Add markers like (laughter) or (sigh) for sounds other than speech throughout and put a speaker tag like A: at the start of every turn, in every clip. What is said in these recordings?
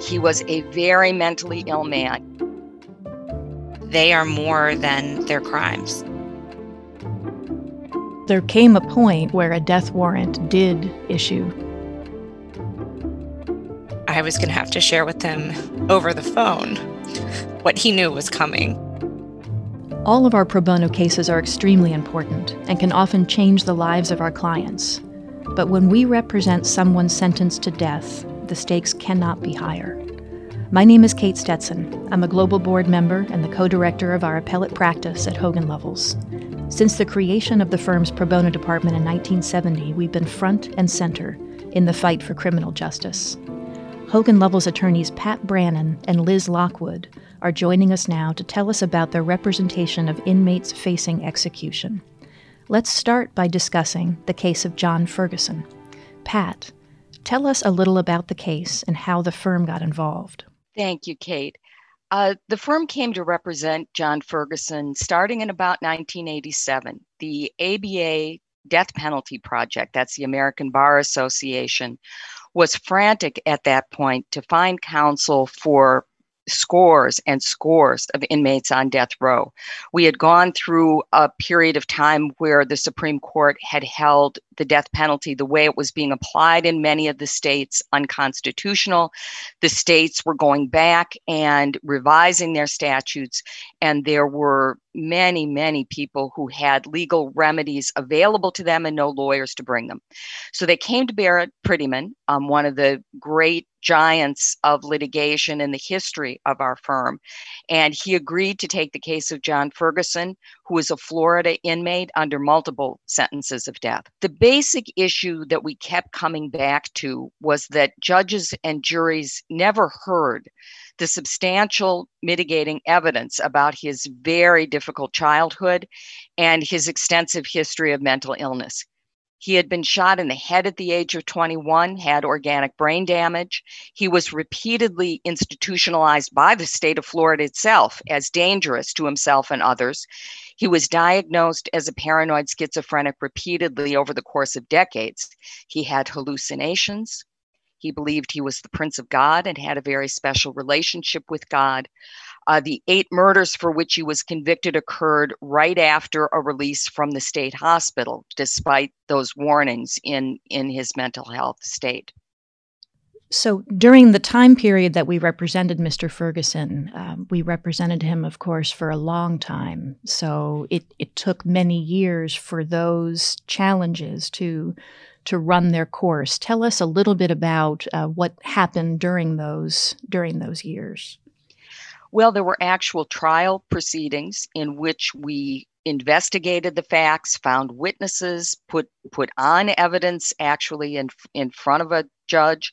A: He was a very mentally ill man.
B: They are more than their crimes.
C: There came a point where a death warrant did issue.
B: I was going to have to share with him over the phone what he knew was coming.
C: All of our pro bono cases are extremely important and can often change the lives of our clients. But when we represent someone sentenced to death, the stakes cannot be higher. My name is Kate Stetson. I'm a global board member and the co director of our appellate practice at Hogan Lovells. Since the creation of the firm's pro bono department in 1970, we've been front and center in the fight for criminal justice. Hogan Lovells attorneys Pat Brannon and Liz Lockwood are joining us now to tell us about their representation of inmates facing execution. Let's start by discussing the case of John Ferguson. Pat, tell us a little about the case and how the firm got involved.
A: Thank you, Kate. Uh, the firm came to represent John Ferguson starting in about 1987. The ABA Death Penalty Project, that's the American Bar Association, was frantic at that point to find counsel for scores and scores of inmates on death row. We had gone through a period of time where the Supreme Court had held the death penalty, the way it was being applied in many of the states, unconstitutional. The states were going back and revising their statutes, and there were many, many people who had legal remedies available to them and no lawyers to bring them. So they came to Barrett Prettyman, um, one of the great giants of litigation in the history of our firm. And he agreed to take the case of John Ferguson, who was a Florida inmate under multiple sentences of death. The basic issue that we kept coming back to was that judges and juries never heard the substantial mitigating evidence about his very difficult childhood and his extensive history of mental illness. He had been shot in the head at the age of 21, had organic brain damage. He was repeatedly institutionalized by the state of Florida itself as dangerous to himself and others. He was diagnosed as a paranoid schizophrenic repeatedly over the course of decades. He had hallucinations. He believed he was the Prince of God and had a very special relationship with God. Uh, the eight murders for which he was convicted occurred right after a release from the state hospital, despite those warnings in, in his mental health state.
C: So, during the time period that we represented Mr. Ferguson, um, we represented him, of course, for a long time. So, it, it took many years for those challenges to to run their course. Tell us a little bit about uh, what happened during those during those years.
A: Well, there were actual trial proceedings in which we investigated the facts, found witnesses, put put on evidence actually in in front of a judge.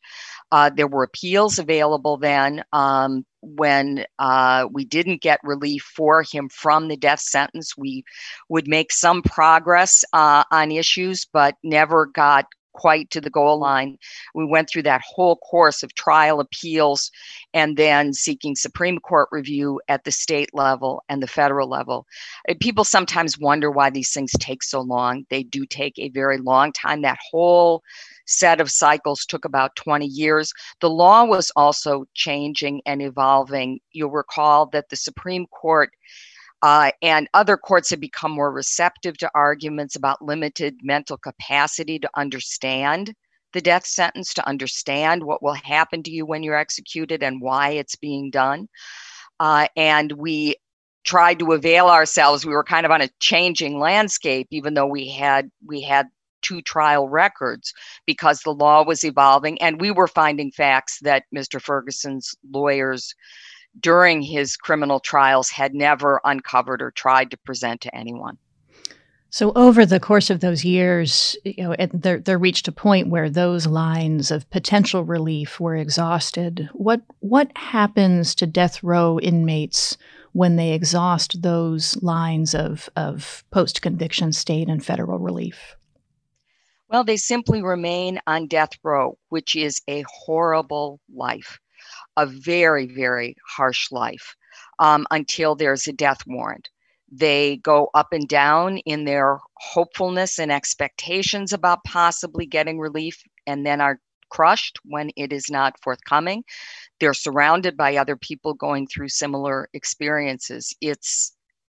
A: Uh, there were appeals available then um, when uh, we didn't get relief for him from the death sentence. We would make some progress uh, on issues, but never got quite to the goal line. We went through that whole course of trial appeals and then seeking Supreme Court review at the state level and the federal level. Uh, people sometimes wonder why these things take so long. They do take a very long time. That whole set of cycles took about 20 years. The law was also changing and evolving. You'll recall that the Supreme Court uh, and other courts have become more receptive to arguments about limited mental capacity to understand the death sentence, to understand what will happen to you when you're executed and why it's being done. Uh, and we tried to avail ourselves. We were kind of on a changing landscape, even though we had we had two trial records because the law was evolving and we were finding facts that Mr. Ferguson's lawyers during his criminal trials had never uncovered or tried to present to anyone.
C: So over the course of those years, you know, there, there reached a point where those lines of potential relief were exhausted. What what happens to death row inmates when they exhaust those lines of, of post conviction state and federal relief?
A: Well, they simply remain on death row, which is a horrible life, a very, very harsh life um, until there's a death warrant. They go up and down in their hopefulness and expectations about possibly getting relief, and then are crushed when it is not forthcoming. They're surrounded by other people going through similar experiences. It's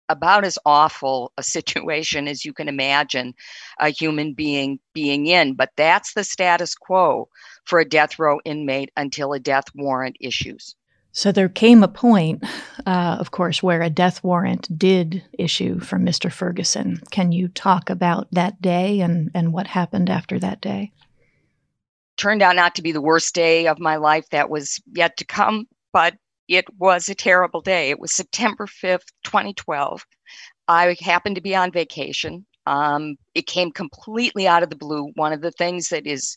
A: about as awful a situation as you can imagine a human being being in. But that's the status quo for a death row inmate until a death warrant issues.
C: So there came a point, uh, of course, where a death warrant did issue for Mr. Ferguson. Can you talk about that day and, and what happened after that day?
A: Turned out not to be the worst day of my life that was yet to come, but it was a terrible day. It was September 5th, 2012. I happened to be on vacation. Um, it came completely out of the blue. One of the things that is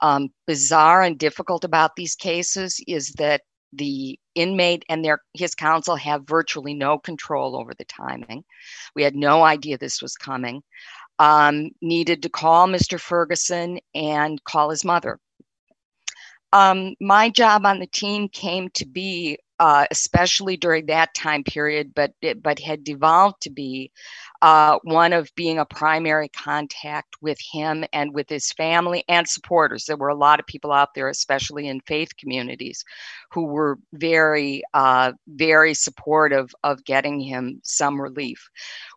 A: um, bizarre and difficult about these cases is that the inmate and their his counsel have virtually no control over the timing. We had no idea this was coming. Um, needed to call Mr. Ferguson and call his mother. Um, my job on the team came to be uh, especially during that time period, but but had devolved to be uh, one of being a primary contact with him and with his family and supporters. There were a lot of people out there, especially in faith communities, who were very uh, very supportive of getting him some relief.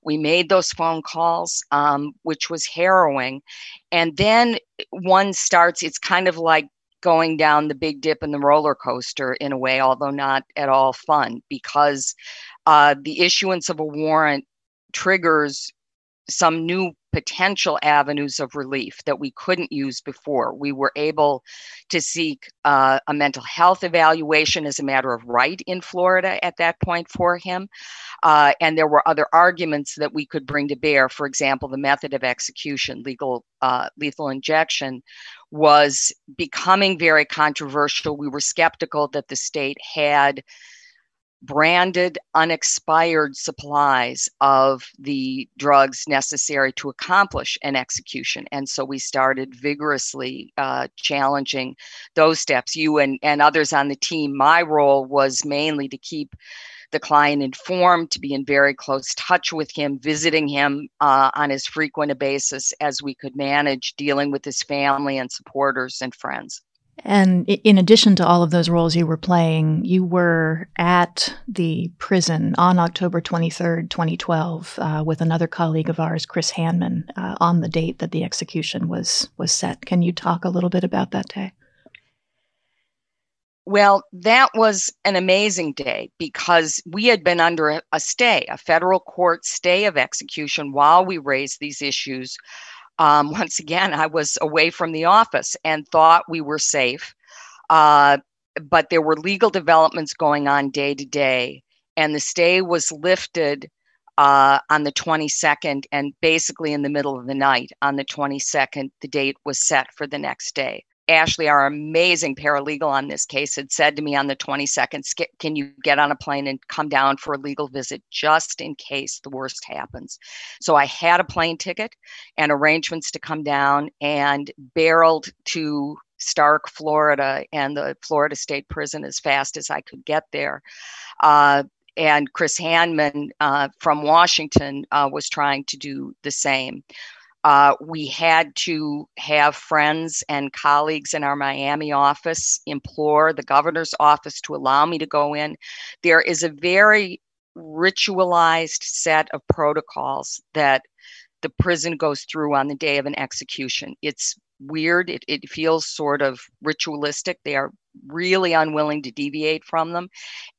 A: We made those phone calls, um, which was harrowing, and then one starts. It's kind of like going down the big dip in the roller coaster in a way, although not at all fun, because uh, the issuance of a warrant triggers some new potential avenues of relief that we couldn't use before. We were able to seek uh, a mental health evaluation as a matter of right in Florida at that point for him. Uh, and there were other arguments that we could bring to bear. For example, the method of execution, legal uh, lethal injection, was becoming very controversial. We were skeptical that the state had branded unexpired supplies of the drugs necessary to accomplish an execution. And so we started vigorously uh, challenging those steps. You and, and others on the team, my role was mainly to keep the client informed, to be in very close touch with him, visiting him uh, on as frequent a basis as we could manage, dealing with his family and supporters and friends.
C: And in addition to all of those roles you were playing, you were at the prison on October 23rd, 2012, uh, with another colleague of ours, Chris Handman, uh, on the date that the execution was, was set. Can you talk a little bit about that day?
A: Well, that was an amazing day because we had been under a, a stay, a federal court stay of execution while we raised these issues um, (laughs) once again, I was away from the office and thought we were safe. Uh, but there were legal developments going on day to day, and the stay was lifted uh, on the 22nd, and basically in the middle of the night on the 22nd, the date was set for the next day. Ashley, our amazing paralegal on this case, had said to me on the 22nd, Can you get on a plane and come down for a legal visit just in case the worst happens? So I had a plane ticket and arrangements to come down and barreled to Starke, Florida, and the Florida State Prison as fast as I could get there. Uh, and Chris Handman uh, from Washington uh, was trying to do the same. Uh, we had to have friends and colleagues in our Miami office implore the governor's office to allow me to go in. There is a very ritualized set of protocols that the prison goes through on the day of an execution. It's weird. It, it feels sort of ritualistic. They are really unwilling to deviate from them.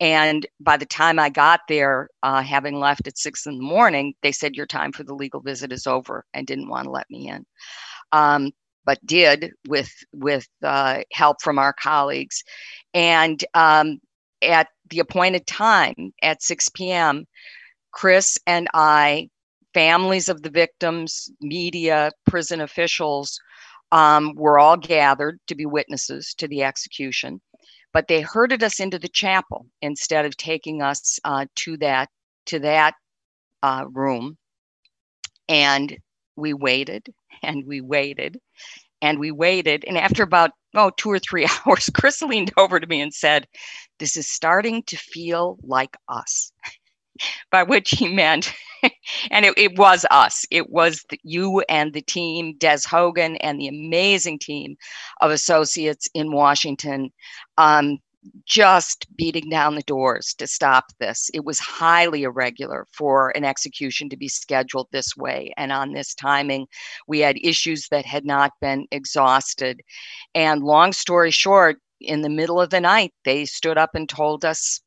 A: And by the time I got there, uh, having left at six in the morning, they said, Your time for the legal visit is over and didn't want to let me in. Um, but did with with uh, help from our colleagues. And um, at the appointed time at 6 p.m., Chris and I, families of the victims, media, prison officials, um, were all gathered to be witnesses to the execution, but they herded us into the chapel instead of taking us uh, to that to that uh, room, and we waited and we waited and we waited, and after about oh two or three (laughs) hours, Chris leaned over to me and said, "This is starting to feel like us." (laughs) by which he meant, (laughs) and it, it was us, it was the, you and the team, Des Hogan and the amazing team of associates in Washington. Um, just beating down the doors to stop this. It was highly irregular for an execution to be scheduled this way and on this timing. We had issues that had not been exhausted. And long story short, in the middle of the night, they stood up and told us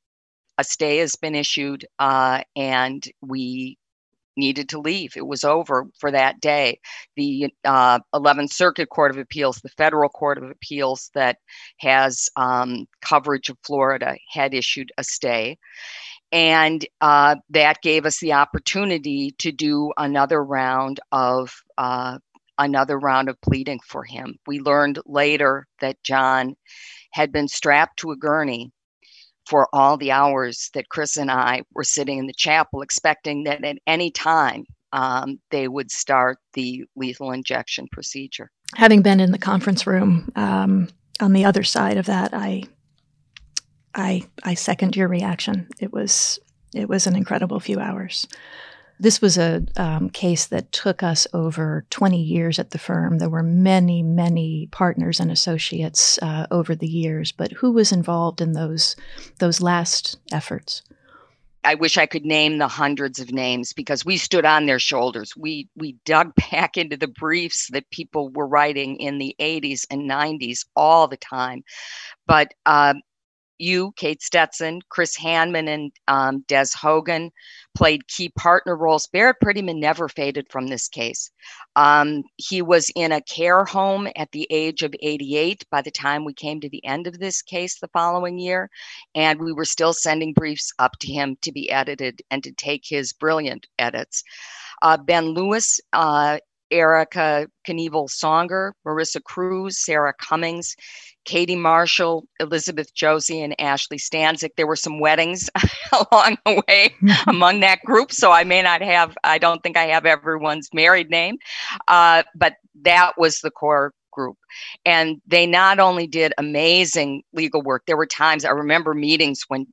A: a stay has been issued uh, and we needed to leave. It was over for that day. The uh, 11th Circuit Court of Appeals, the federal court of appeals that has um, coverage of Florida, had issued a stay. And uh, that gave us the opportunity to do another round of uh, another round of pleading for him. We learned later that John had been strapped to a gurney for all the hours that Chris and I were sitting in the chapel, expecting that at any time um, they would start the lethal injection procedure.
C: Having been in the conference room um, on the other side of that, I, I, I second your reaction. It was, it was an incredible few hours. This was a um, case that took us over 20 years at the firm. There were many, many partners and associates uh, over the years, but who was involved in those those last efforts?
A: I wish I could name the hundreds of names because we stood on their shoulders. We we dug (laughs) back into the briefs that people were writing in the 80s and 90s all the time. But uh, you, Kate Stetson, Chris Handman, and um, Des Hogan played key partner roles. Barrett Prettyman never faded from this case. Um, he was in a care home at the age of 88 by the time we came to the end of this case the following year, and we were still sending briefs up to him to be edited and to take his brilliant edits. Uh, ben Lewis uh, Erica Knievel Songer, Marissa Cruz, Sarah Cummings, Katie Marshall, Elizabeth Josie, and Ashley Stanzik. There were some weddings (laughs) along the way among that group, so I may not have, I don't think I have everyone's married name, uh, but that was the core group. And they not only did amazing legal work, there were times I remember meetings when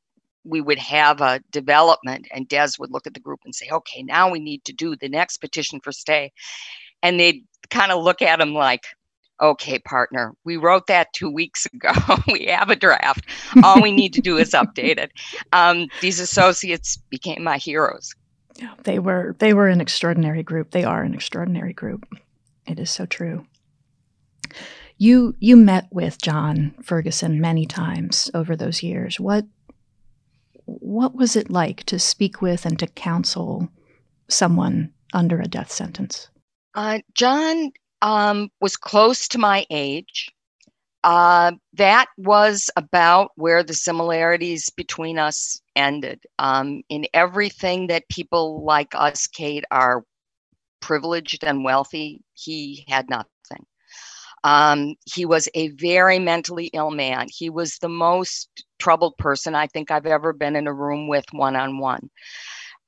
A: we would have a development and Des would look at the group and say, okay, now we need to do the next petition for stay. And they'd kind of look at him like, okay, partner, we wrote that two weeks ago. (laughs) we have a draft. All we need to do is update it. Um, these associates became my heroes.
C: Yeah, they were they were an extraordinary group. They are an extraordinary group. It is so true. You you met with John Ferguson many times over those years. What what was it like to speak with and to counsel someone under a death sentence?
A: Uh, John um, was close to my age. Uh, that was about where the similarities between us ended. Um, in everything that people like us, Kate, are privileged and wealthy, he had nothing. Um, he was a very mentally ill man. He was the most troubled person I think I've ever been in a room with one on one.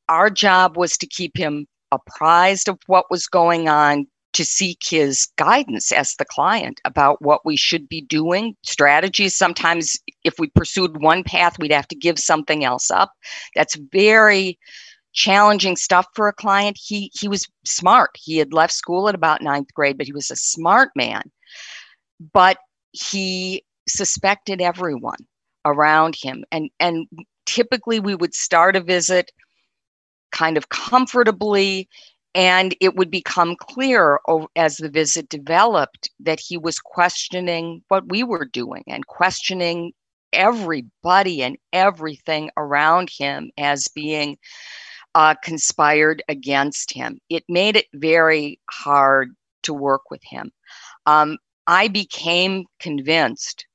A: Our job was to keep him apprised of what was going on, to seek his guidance as the client about what we should be doing, strategies. Sometimes, if we pursued one path, we'd have to give something else up. That's very challenging stuff for a client. He he was smart. He had left school at about ninth grade, but he was a smart man. But he suspected everyone around him, and and typically we would start a visit kind of comfortably and it would become clear as the visit developed that he was questioning what we were doing and questioning everybody and everything around him as being uh, conspired against him. It made it very hard to work with him. Um, I became convinced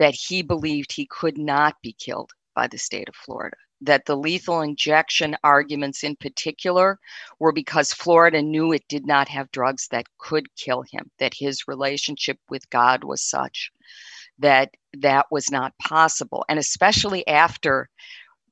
A: that he believed he could not be killed by the state of Florida that the lethal injection arguments in particular were because Florida knew it did not have drugs that could kill him, that his relationship with God was such that that was not possible. And especially after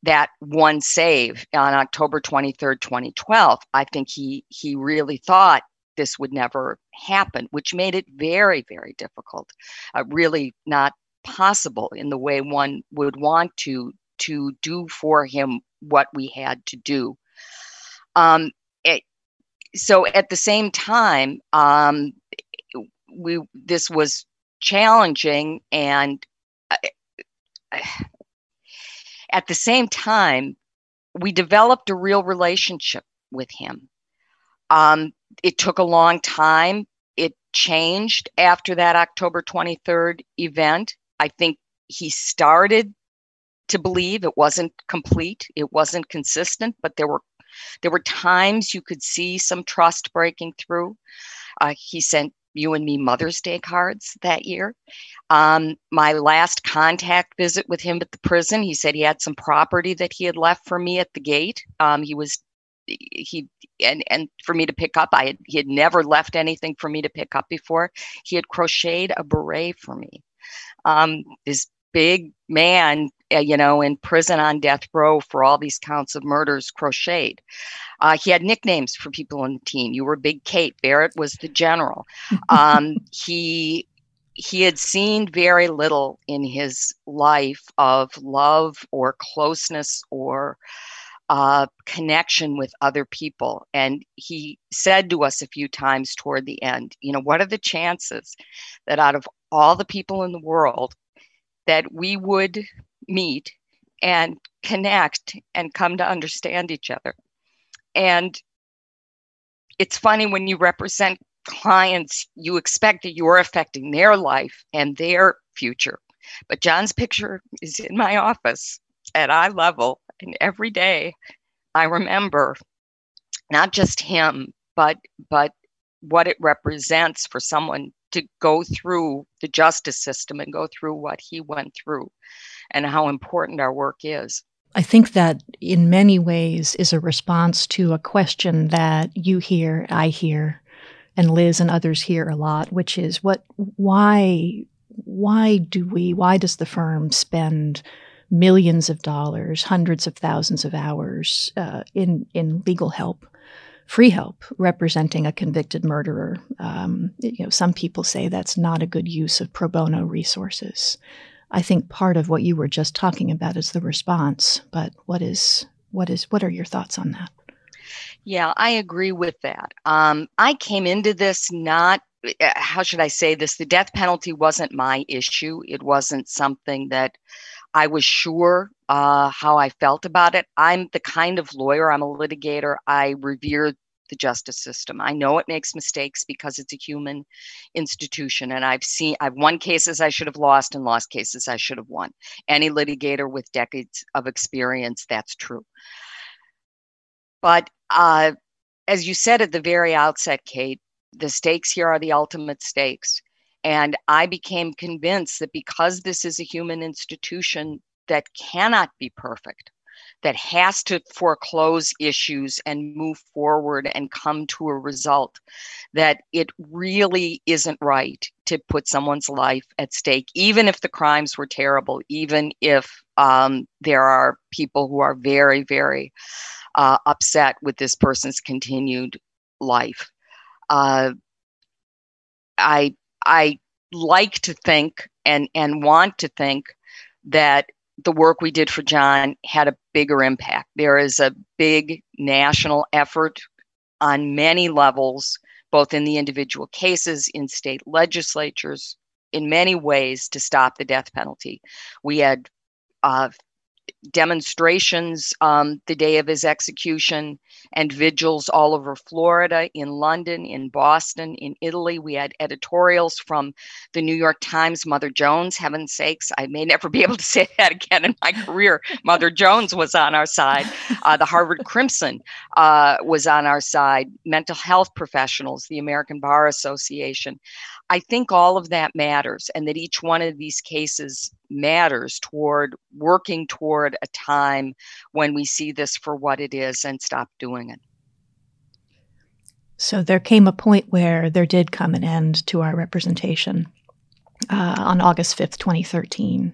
A: that one save on October 23rd, 2012, I think he he really thought this would never happen, which made it very, very difficult, uh, really not possible in the way one would want to to do for him what we had to do. Um, it, so at the same time, um, we this was challenging, and uh, at the same time, we developed a real relationship with him. Um, it took a long time. It changed after that October 23rd event. I think he started to believe it wasn't complete, it wasn't consistent, but there were there were times you could see some trust breaking through. Uh, he sent you and me Mother's Day cards that year. Um, my last contact visit with him at the prison, he said he had some property that he had left for me at the gate. Um, he was he and and for me to pick up i had he had never left anything for me to pick up before he had crocheted a beret for me um this big man you know in prison on death row for all these counts of murders crocheted. Uh, he had nicknames for people on the team. You were big kate. Barrett was the general. Um (laughs) he he had seen very little in his life of love or closeness or uh, connection with other people. And he said to us a few times toward the end, you know, what are the chances that out of all the people in the world that we would meet and connect and come to understand each other? And it's funny when you represent clients, you expect that you're affecting their life and their future. But John's picture is in my office at eye level and every day I remember not just him, but but what it represents for someone to go through the justice system and go through what he went through and how important our work is.
C: I think that in many ways is a response to a question that you hear, I hear, and Liz and others hear a lot, which is what why why do we why does the firm spend millions of dollars, hundreds of thousands of hours uh, in in legal help, free help representing a convicted murderer. Um, you know, some people say that's not a good use of pro bono resources. I think part of what you were just talking about is the response. But what is what is what are your thoughts on that?
A: Yeah, I agree with that. Um, I came into this not uh, how should I say this? The death penalty wasn't my issue. It wasn't something that I was sure uh, how I felt about it. I'm the kind of lawyer, I'm a litigator. I revere the justice system. I know it makes mistakes because it's a human institution. And I've seen, I've won cases I should have lost and lost cases I should have won. Any litigator with decades of experience, that's true. But uh, as you said at the very outset, Kate, the stakes here are the ultimate stakes. And I became convinced that because this is a human institution that cannot be perfect, that has to foreclose issues and move forward and come to a result, that it really isn't right to put someone's life at stake, even if the crimes were terrible, even if um, there are people who are very, very uh, upset with this person's continued life. Uh, I I like to think and and want to think that the work we did for John had a bigger impact. There is a big national effort on many levels, both in the individual cases, in state legislatures, in many ways to stop the death penalty. We had uh, demonstrations um, the day of his execution and vigils all over Florida, in London, in Boston, in Italy. We had editorials from the New York Times, Mother Jones, heaven's sakes. I may never be (laughs) able to say that again in my career. Mother Jones was on our side. Uh, the Harvard Crimson uh, was on our side. Mental health professionals, the American Bar Association. I think all of that matters, and that each one of these cases matters toward working toward a time when we see this for what it is and stop doing it.
C: So there came a point where there did come an end to our representation uh, on August 5th, 2013.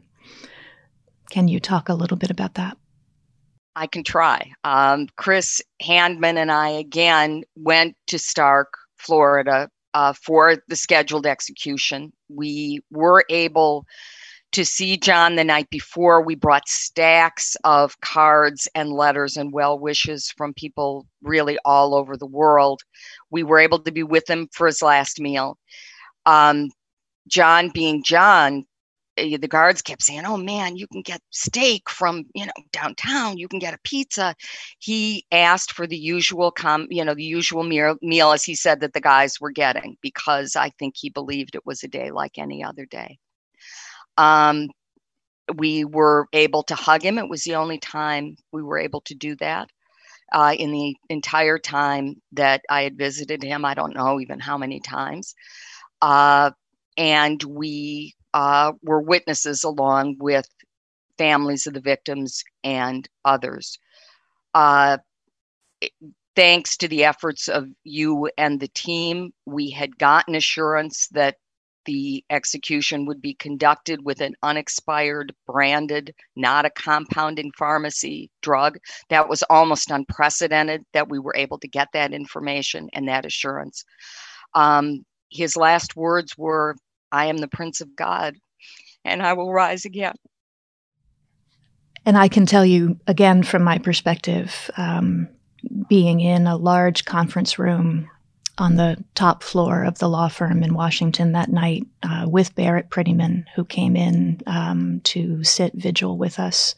C: Can you talk a little bit about that?
A: I can try. Um, Chris Handman and I again went to Starke, Florida uh, for the scheduled execution. We were able to see John the night before. We brought stacks of cards and letters and well wishes from people really all over the world. We were able to be with him for his last meal. Um, John, being John, the guards kept saying, "Oh man, you can get steak from you know downtown. You can get a pizza." He asked for the usual com, you know, the usual meal, meal as he said that the guys were getting because I think he believed it was a day like any other day. Um, we were able to hug him. It was the only time we were able to do that. Uh, in the entire time that I had visited him, I don't know even how many times. Uh, and we uh, were witnesses along with families of the victims and others. Uh, thanks to the efforts of you and the team, we had gotten assurance that the execution would be conducted with an unexpired, branded, not a compounding pharmacy drug. That was almost unprecedented that we were able to get that information and that assurance. Um, his last words were, I am the Prince of God, and I will rise again.
C: And I can tell you again from my perspective, um, being in a large conference room on the top floor of the law firm in Washington that night uh, with Barrett Prettyman, who came in um, to sit vigil with us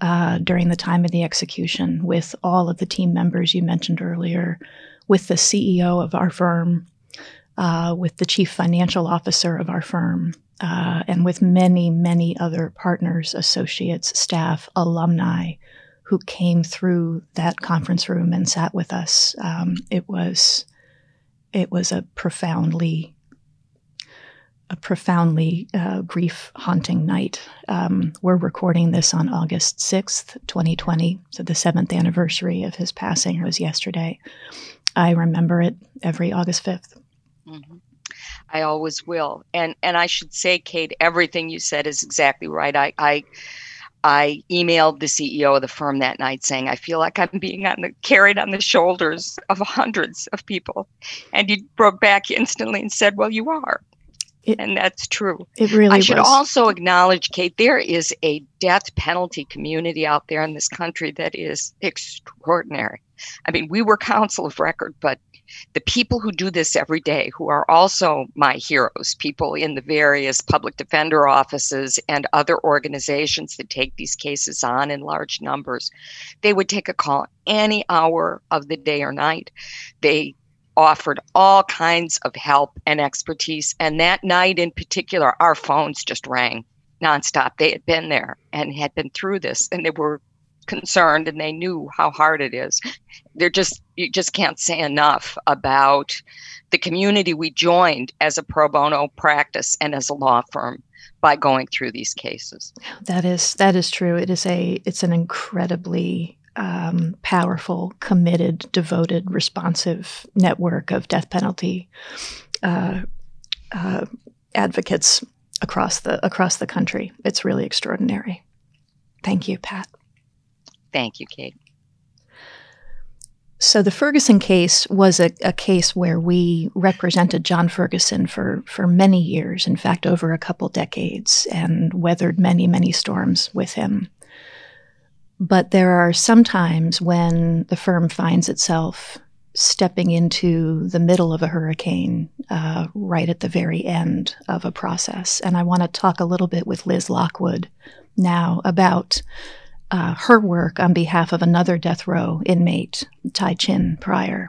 C: uh, during the time of the execution, with all of the team members you mentioned earlier, with the CEO of our firm, uh, with the chief financial officer of our firm, uh, and with many, many other partners, associates, staff, alumni who came through that conference room and sat with us. Um, it was it was a profoundly a profoundly uh, grief haunting night. Um, we're recording this on August 6th, 2020. So the seventh anniversary of his passing was yesterday. I remember it every August 5th. Mm-hmm.
A: I always will. And and I should say, Kate, everything you said is exactly right. I, I I emailed the CEO of the firm that night saying, I feel like I'm being on the, carried on the shoulders of hundreds of people. And he broke back instantly and said, Well, you are. It, and that's true.
C: It really
A: I should
C: was.
A: also acknowledge, Kate, there is a death penalty community out there in this country that is extraordinary. I mean, we were counsel of record, but the people who do this every day, who are also my heroes, people in the various public defender offices and other organizations that take these cases on in large numbers, they would take a call any hour of the day or night. They offered all kinds of help and expertise. And that night in particular, our phones just rang nonstop. They had been there and had been through this, and they were concerned and they knew how hard it is. They're just you just can't say enough about the community we joined as a pro bono practice and as a law firm by going through these cases.
C: That is that is true. It is a it's an incredibly um, powerful, committed, devoted, responsive network of death penalty uh, uh, advocates across the across the country. It's really extraordinary. Thank you, Pat.
A: Thank you, Kate.
C: So the Ferguson case was a, a, case where we represented John Ferguson for, for many years, in fact, over a couple decades, and weathered many, many storms with him. But there are some times when the firm finds itself stepping into the middle of a hurricane uh, right at the very end of a process. And I want to talk a little bit with Liz Lockwood now about uh, her work on behalf of another death row inmate, Taichin Preyor.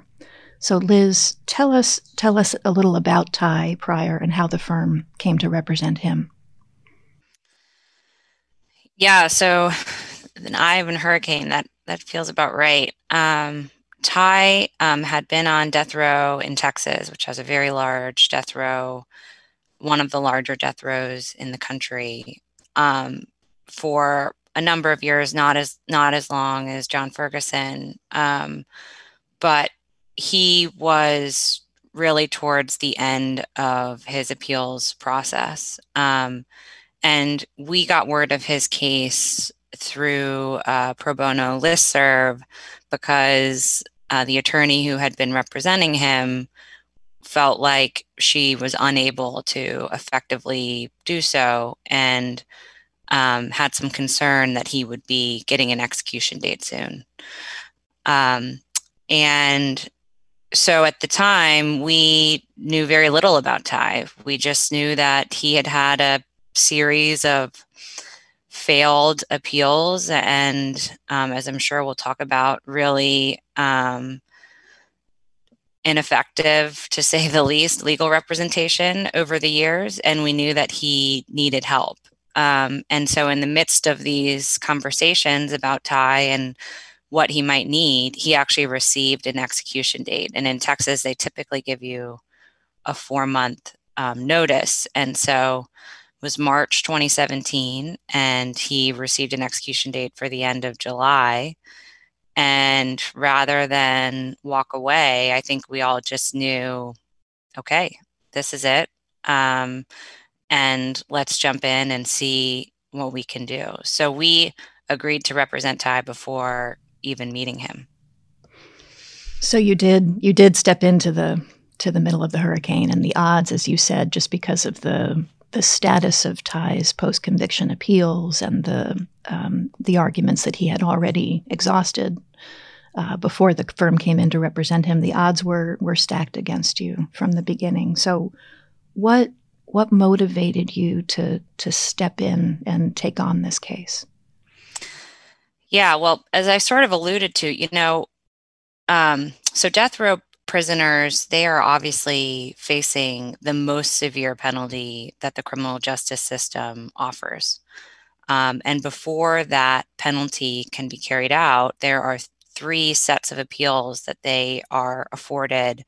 C: So, Liz, tell us tell us a little about Ty Preyor and how the firm came to represent him.
B: Yeah, so an eye of a hurricane that that feels about right. Um, Ty um, had been on death row in Texas, which has a very large death row, one of the larger death rows in the country, um, for a number of years, not as not as long as John Ferguson, um, but he was really towards the end of his appeals process, um, and we got word of his case through uh, pro bono listserv because uh, the attorney who had been representing him felt like she was unable to effectively do so. And um, had some concern that he would be getting an execution date soon. Um, and so at the time, we knew very little about Ty. We just knew that he had had a series of failed appeals, and um, as I'm sure we'll talk about, really um, ineffective, to say the least, legal representation over the years. And we knew that he needed help. Um, and so, in the midst of these conversations about Ty and what he might need, he actually received an execution date. And in Texas, they typically give you a four month um, notice. And so it was March 2017, and he received an execution date for the end of July. And rather than walk away, I think we all just knew okay, this is it. Um, and let's jump in and see what we can do. So we agreed to represent Ty before even meeting him.
C: So you did you did step into the to the middle of the hurricane and the odds, as you said, just because of the the status of Ty's post conviction appeals and the um, the arguments that he had already exhausted uh, before the firm came in to represent him, the odds were were stacked against you from the beginning. So, what what motivated you to to step in and take on this case?
B: Yeah, well, as I sort of alluded to, you know, um, so death row prisoners, they are obviously facing the most severe penalty that the criminal justice system offers. Um, and before that penalty can be carried out, there are three sets of appeals that they are afforded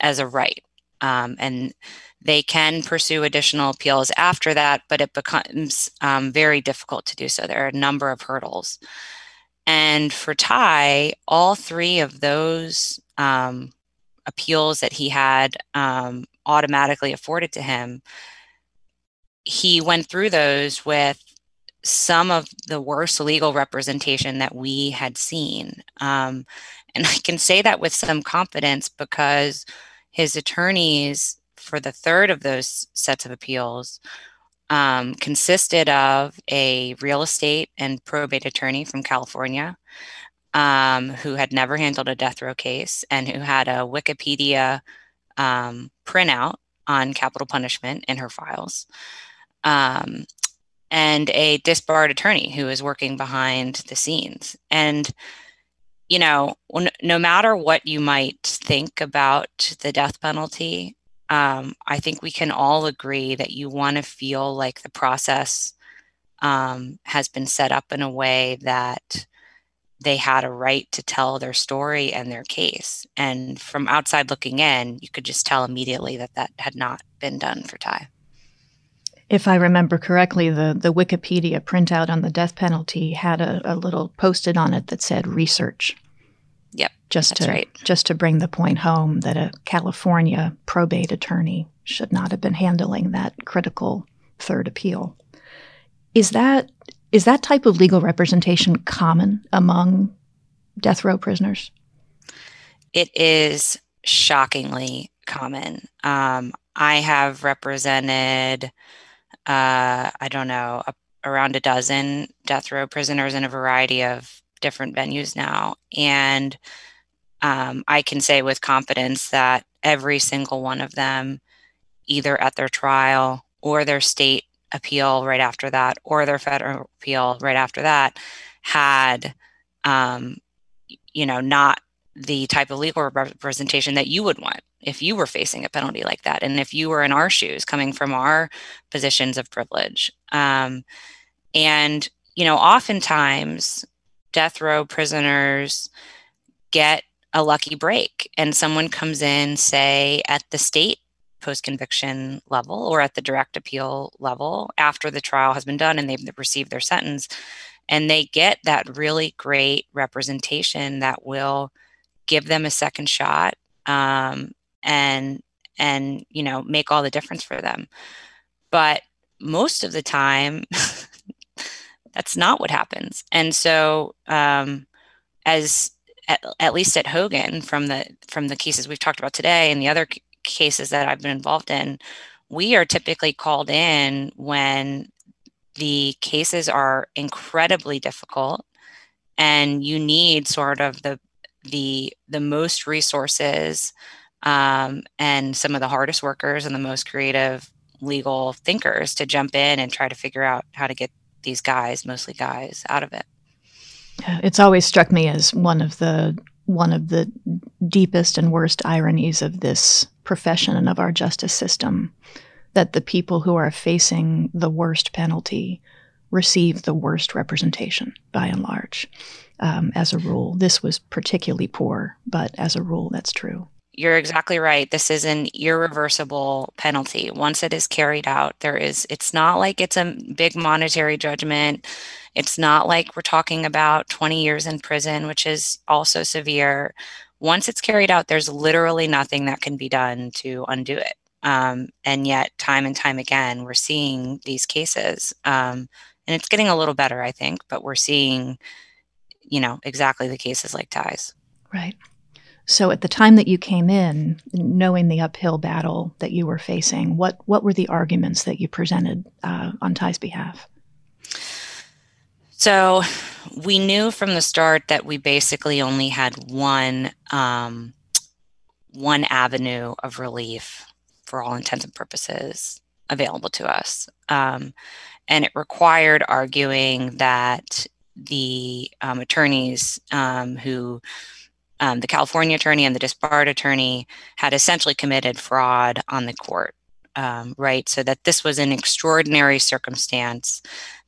B: as a right. Um, and they can pursue additional appeals after that, but it becomes um, very difficult to do so. There are a number of hurdles. And for Ty, all three of those um, appeals that he had um, automatically afforded to him, he went through those with some of the worst legal representation that we had seen. Um, and I can say that with some confidence because his attorneys for the third of those sets of appeals um, consisted of a real estate and probate attorney from California um, who had never handled a death row case and who had a Wikipedia um, printout on capital punishment in her files, um, and a disbarred attorney who was working behind the scenes. And you know, no matter what you might think about the death penalty, um, I think we can all agree that you want to feel like the process um, has been set up in a way that they had a right to tell their story and their case. And from outside looking in, you could just tell immediately that that had not been done for Ty.
C: If I remember correctly, the, the Wikipedia printout on the death penalty had a, a little posted on it that said research Yep. just That's to right. just to bring the point home that a California probate attorney should not have been handling that critical third appeal. Is that is that type of legal representation common among death row prisoners?
B: It is shockingly common. Um, I have represented, uh, I don't know, a, around a dozen death row prisoners in a variety of different venues now, and um, I can say with confidence that every single one of them, either at their trial or their state appeal right after that, or their federal appeal right after that, had, um, you know, not the type of legal representation that you would want if you were facing a penalty like that, and if you were in our shoes, coming from our positions of privilege. Um, and you know, oftentimes death row prisoners get a lucky break and someone comes in, say, at the state post conviction level or at the direct appeal level after the trial has been done and they've received their sentence, and they get that really great representation that will give them a second shot um, and and you know make all the difference for them. But most of the time (laughs) that's not what happens. And so um, as at, at least at Hogan from the from the cases we've talked about today and the other cases that I've been involved in, we are typically called in when the cases are incredibly difficult and you need sort of the the the most resources um, and some of the hardest workers and the most creative legal thinkers to jump in and try to figure out how to get these guys, mostly guys, out of it.
C: It's always struck me as one of the one of the deepest and worst ironies of this profession and of our justice system that the people who are facing the worst penalty receive the worst representation by and large. Um, as a rule, this was particularly poor, but as a rule, that's true.
B: You're exactly right. This is an irreversible penalty. Once it is carried out, there is, it's not like it's a big monetary judgment. It's not like we're talking about 20 years in prison, which is also severe. Once it's carried out, there's literally nothing that can be done to undo it. Um, and yet, time and time again, we're seeing these cases. Um, and it's getting a little better, I think, but we're seeing, you know, exactly the cases like Ty's.
C: Right. So at the time that you came in, knowing the uphill battle that you were facing, what what were the arguments that you presented uh, on Ty's behalf?
B: So we knew from the start that we basically only had one um, one avenue of relief for all intents and purposes available to us, um, and it required arguing that the um, attorneys um, who um, the California attorney and the disbarred attorney had essentially committed fraud on the court, um, right? So that this was an extraordinary circumstance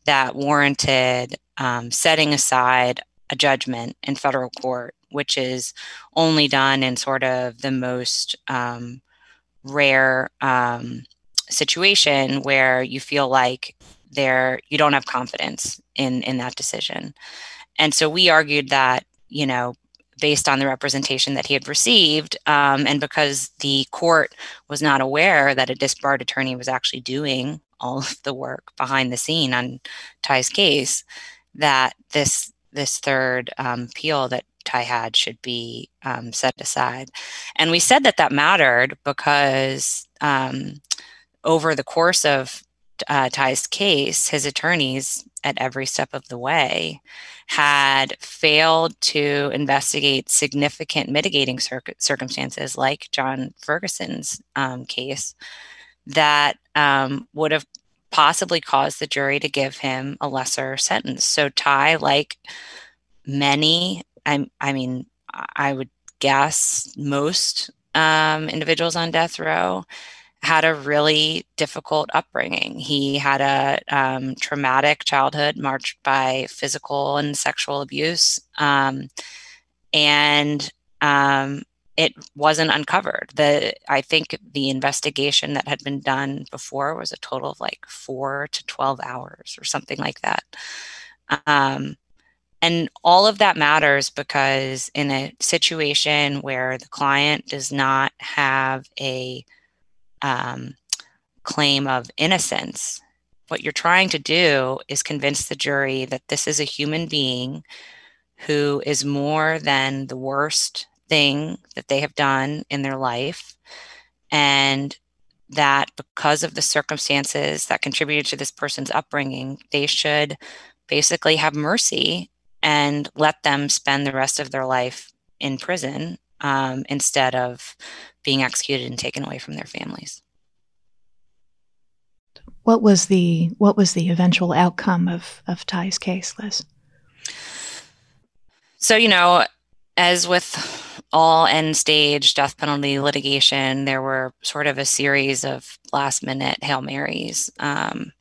B: that warranted um, setting aside a judgment in federal court, which is only done in sort of the most um, rare um, situation where you feel like there you don't have confidence in in that decision. And so we argued that you know based on the representation that he had received, um, and because the court was not aware that a disbarred attorney was actually doing all of the work behind the scene on Ty's case, that this this third um, appeal that Ty had should be um, set aside. And we said that that mattered because um, over the course of uh, Ty's case, his attorneys at every step of the way had failed to investigate significant mitigating cir- circumstances like John Ferguson's um, case that um, would have possibly caused the jury to give him a lesser sentence. So Ty, like many, I, I mean, I would guess most um, individuals on death row had a really difficult upbringing. He had a um, traumatic childhood marked by physical and sexual abuse. Um, and um, it wasn't uncovered. The I think the investigation that had been done before was a total of like four to twelve hours or something like that. Um, and all of that matters because in a situation where the client does not have a um, claim of innocence, what you're trying to do is convince the jury that this is a human being who is more than the worst thing that they have done in their life. And that because of the circumstances that contributed to this person's upbringing, they should basically have mercy and let them spend the rest of their life in prison um, instead of being executed and taken away from their families.
C: What was the what was the eventual outcome of of Ty's case, Liz?
B: So you know, as with all end stage death penalty litigation, there were sort of a series of last minute hail marys. Um,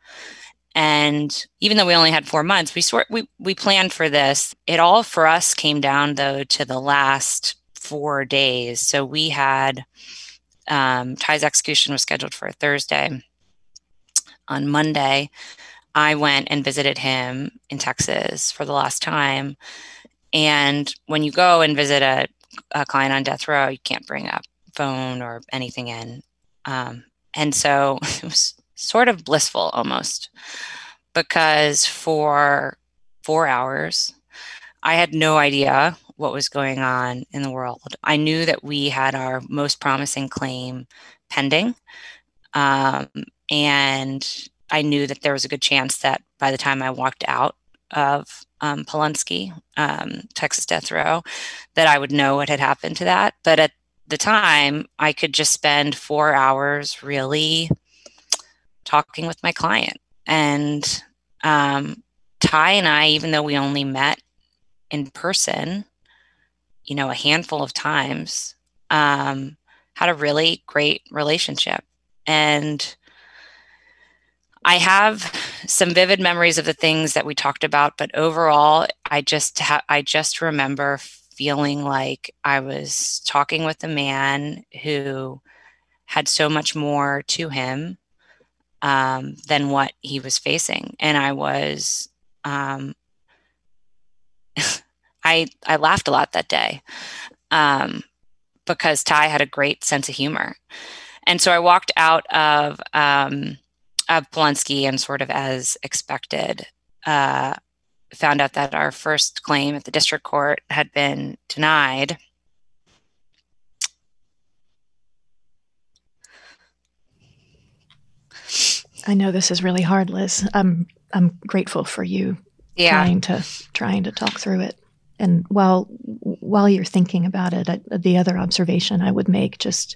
B: and even though we only had four months, we sort we we planned for this. It all for us came down though to the last four days. So we had um, Ty's execution was scheduled for a Thursday. On Monday, I went and visited him in Texas for the last time. And when you go and visit a, a client on death row, you can't bring a phone or anything in. Um, and so (laughs) it was sort of blissful almost because for four hours, I had no idea what was going on in the world. I knew that we had our most promising claim pending. Um, and I knew that there was a good chance that by the time I walked out of um, Polunsky, um, Texas death row, that I would know what had happened to that. But at the time, I could just spend four hours really talking with my client. And um, Ty and I, even though we only met in person, you know, a handful of times, um, had a really great relationship. And I have some vivid memories of the things that we talked about, but overall, I just ha- I just remember feeling like I was talking with a man who had so much more to him um, than what he was facing, and I was um, (laughs) I I laughed a lot that day um, because Ty had a great sense of humor, and so I walked out of um, of Polunsky and sort of as expected. Uh, found out that our first claim at the district court had been denied.
C: I know this is really hard, Liz. I'm I'm grateful for you yeah. trying to trying to talk through it. And while while you're thinking about it, I, the other observation I would make, just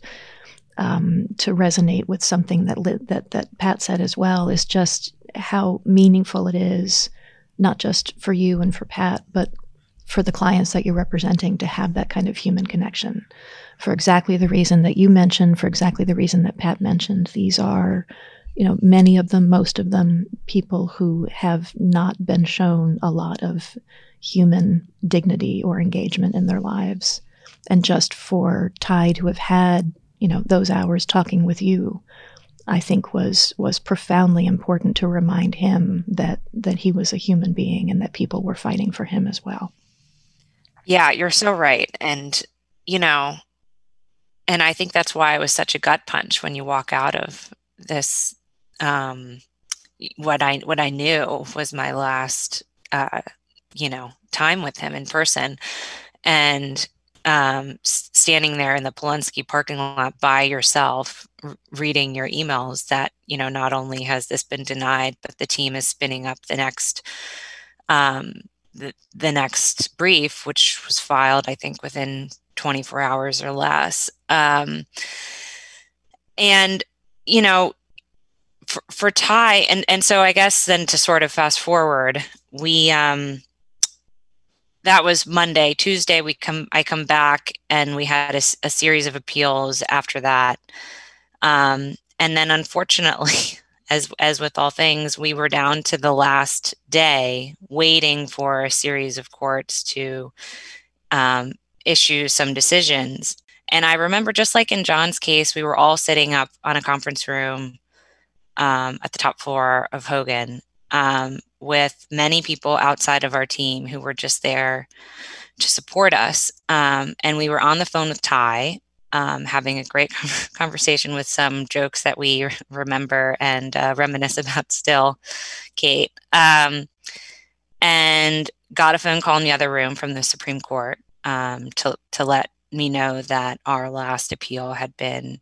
C: um, to resonate with something that that that Pat said as well, is just how meaningful it is, not just for you and for Pat, but for the clients that you're representing to have that kind of human connection. For exactly the reason that you mentioned, for exactly the reason that Pat mentioned, these are you know, many of them, most of them, people who have not been shown a lot of human dignity or engagement in their lives. And just for Ty to have had, you know, those hours talking with you, I think was was profoundly important to remind him that that he was a human being and that people were fighting for him as well.
B: Yeah, you're so right. And you know, and I think that's why it was such a gut punch when you walk out of this um, what I what I knew was my last uh, you know time with him in person, and um, standing there in the Polunsky parking lot by yourself, r- reading your emails that you know not only has this been denied, but the team is spinning up the next um, the, the next brief, which was filed I think within 24 hours or less. Um, and you know for, Ty, and and so I guess then to sort of fast forward, we um, that was Monday. Tuesday, we come I come back and we had a, a series of appeals after that, um, and then unfortunately, (laughs) as as with all things, we were down to the last day waiting for a series of courts to um, issue some decisions. And I remember, just like in John's case, we were all sitting up on a conference room um, at the top floor of Hogan um, with many people outside of our team who were just there to support us. Um, and we were on the phone with Ty, um, having a great (laughs) conversation with some jokes that we (laughs) remember and uh, reminisce (laughs) about still, Kate. Um, and got a phone call in the other room from the Supreme Court um, to, to let me know that our last appeal had been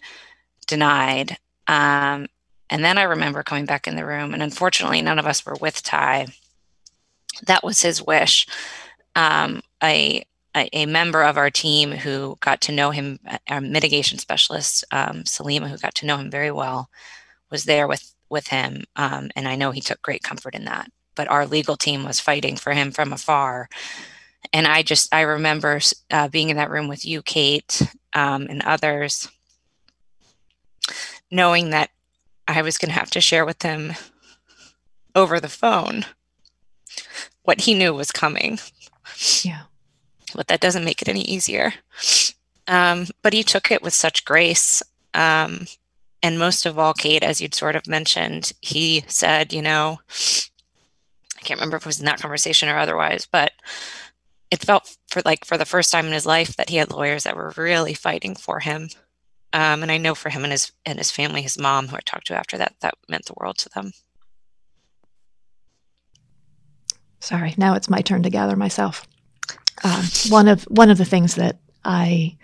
B: denied. Um, and then I remember coming back in the room, and unfortunately, none of us were with Ty. That was his wish. Um, a, a, member of our team who got to know him, our mitigation specialist, um, Salima, who got to know him very well, was there with with him, um, and I know he took great comfort in that. But our legal team was fighting for him from afar, and I just I remember uh, being in that room with you, Kate, um, and others, knowing that I was going to have to share with him over the phone what he knew was coming.
C: Yeah.
B: But that doesn't make it any easier. Um, but he took it with such grace. Um, and most of all, Kate, as you'd sort of mentioned, he said, you know, I can't remember if it was in that conversation or otherwise, but it felt for like for the first time in his life that he had lawyers that were really fighting for him um, and I know for him and his and his family, his mom, who I talked to after that, that meant the world to them.
C: Sorry, now it's my turn to gather myself. um, one of one of the things that I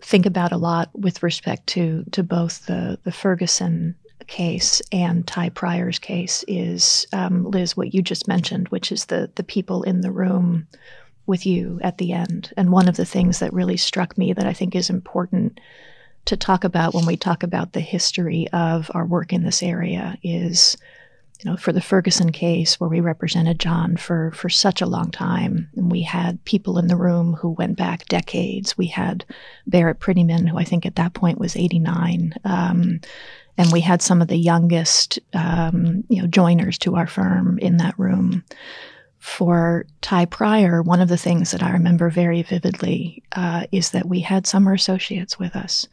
C: think about a lot with respect to to both the the Ferguson case and Ty Preyor's case is um, Liz what you just mentioned, which is the the people in the room with you at the end. And one of the things that really struck me that I think is important to talk about when we talk about the history of our work in this area is you know, for the Ferguson case where we represented John for for such a long time, and we had people in the room who went back decades. We had Barrett Prettyman, who I think at that point was 89, um, and we had some of the youngest, um, you know, joiners to our firm in that room. For Ty Preyor, one of the things that I remember very vividly uh, is that we had summer associates with us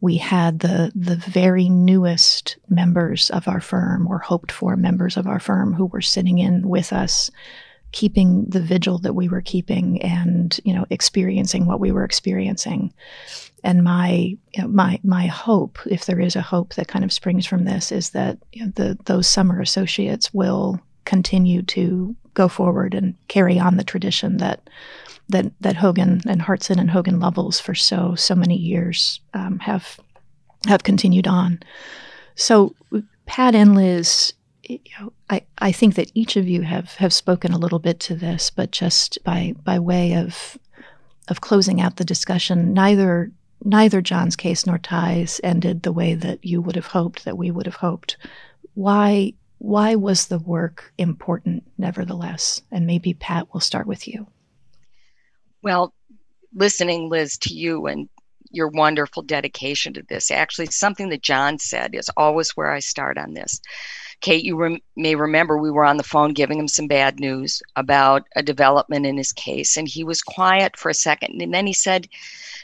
C: we had the the very newest members of our firm or hoped for members of our firm who were sitting in with us keeping the vigil that we were keeping and you know experiencing what we were experiencing. And my you know, my my hope if there is a hope that kind of springs from this is that you know, the those summer associates will continue to go forward and carry on the tradition that that that Hogan and Hartson and Hogan Lovells for so so many years um, have have continued on. So Pat and Liz, you know, I, I think that each of you have have spoken a little bit to this, but just by by way of of closing out the discussion, neither neither John's case nor Ty's ended the way that you would have hoped that we would have hoped. Why why was the work important nevertheless? And maybe Pat will start with you.
A: Well, listening, Liz, to you and your wonderful dedication to this. Actually, something that John said is always where I start on this. Kate, you may remember we were on the phone giving him some bad news about a development in his case, and he was quiet for a second. And then he said,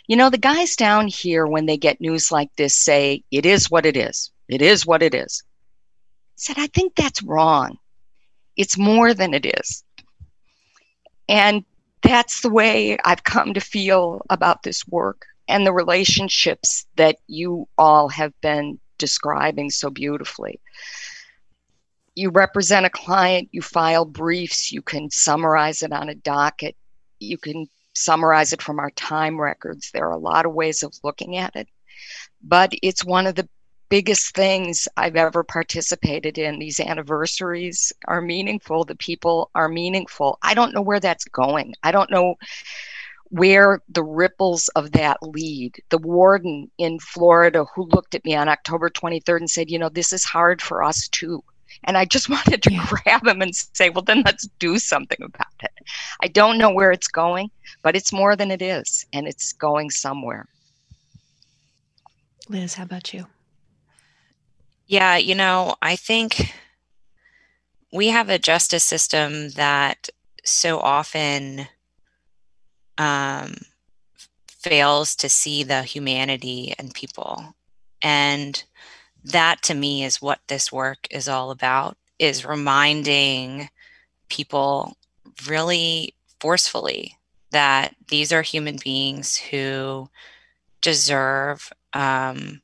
A: You know, the guys down here, when they get news like this, say, It is what it is. It is what it is. I said, I think that's wrong. It's more than it is. And that's the way I've come to feel about this work and the relationships that you all have been describing so beautifully. You represent a client, you file briefs, you can summarize it on a docket, you can summarize it from our time records. There are a lot of ways of looking at it, but it's one of the biggest things I've ever participated in. These anniversaries are meaningful. The people are meaningful. I don't know where that's going. I don't know where the ripples of that lead. The warden in Florida who looked at me on October 23rd and said, You know, this is hard for us too. And I just (laughs) wanted to yeah. grab him and say, Well, then let's do something about it. I don't know where it's going, but it's more than it is, and it's going somewhere.
C: Liz, how about you?
B: Yeah, you know, I think we have a justice system that so often um, fails to see the humanity in people. And that to me is what this work is all about is reminding people really forcefully that these are human beings who deserve um,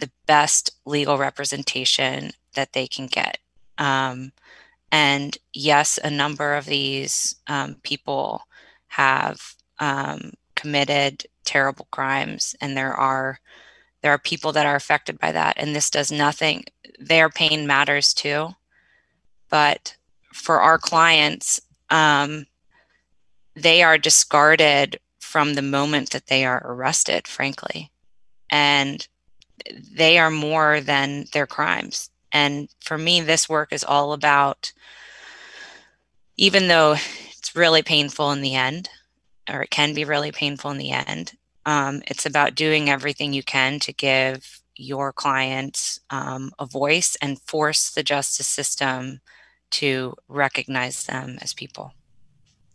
B: the best legal representation that they can get. Um, and yes, a number of these um, people have um, committed terrible crimes, and there are there are people that are affected by that. And this does nothing. Their pain matters too, but for our clients, um, they are discarded from the moment that they are arrested, frankly, and they are more than their crimes. And for me, this work is all about, even though it's really painful in the end, or it can be really painful in the end, um, it's about doing everything you can to give your clients um, a voice and force the justice system to recognize them as people.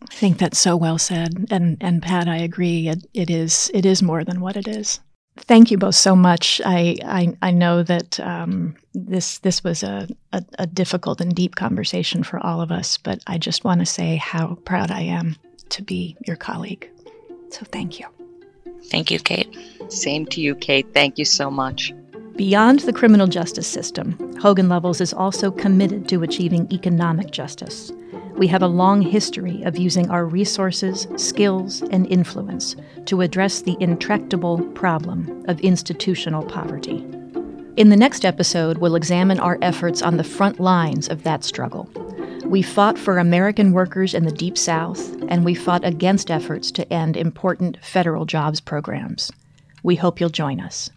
C: I think that's so well said, and and Pat, I agree. It, it is it is more than what it is thank you both so much. I I, I know that um, this this was a, a, a difficult and deep conversation for all of us, but I just want to say how proud I am to be your colleague. So thank you.
B: Thank you, Kate.
A: Same to you, Kate. Thank you so much.
C: Beyond the criminal justice system, Hogan Lovells is also committed to achieving economic justice. We have a long history of using our resources, skills, and influence to address the intractable problem of institutional poverty. In the next episode, we'll examine our efforts on the front lines of that struggle. We fought for American workers in the Deep South, and we fought against efforts to end important federal jobs programs. We hope you'll join us.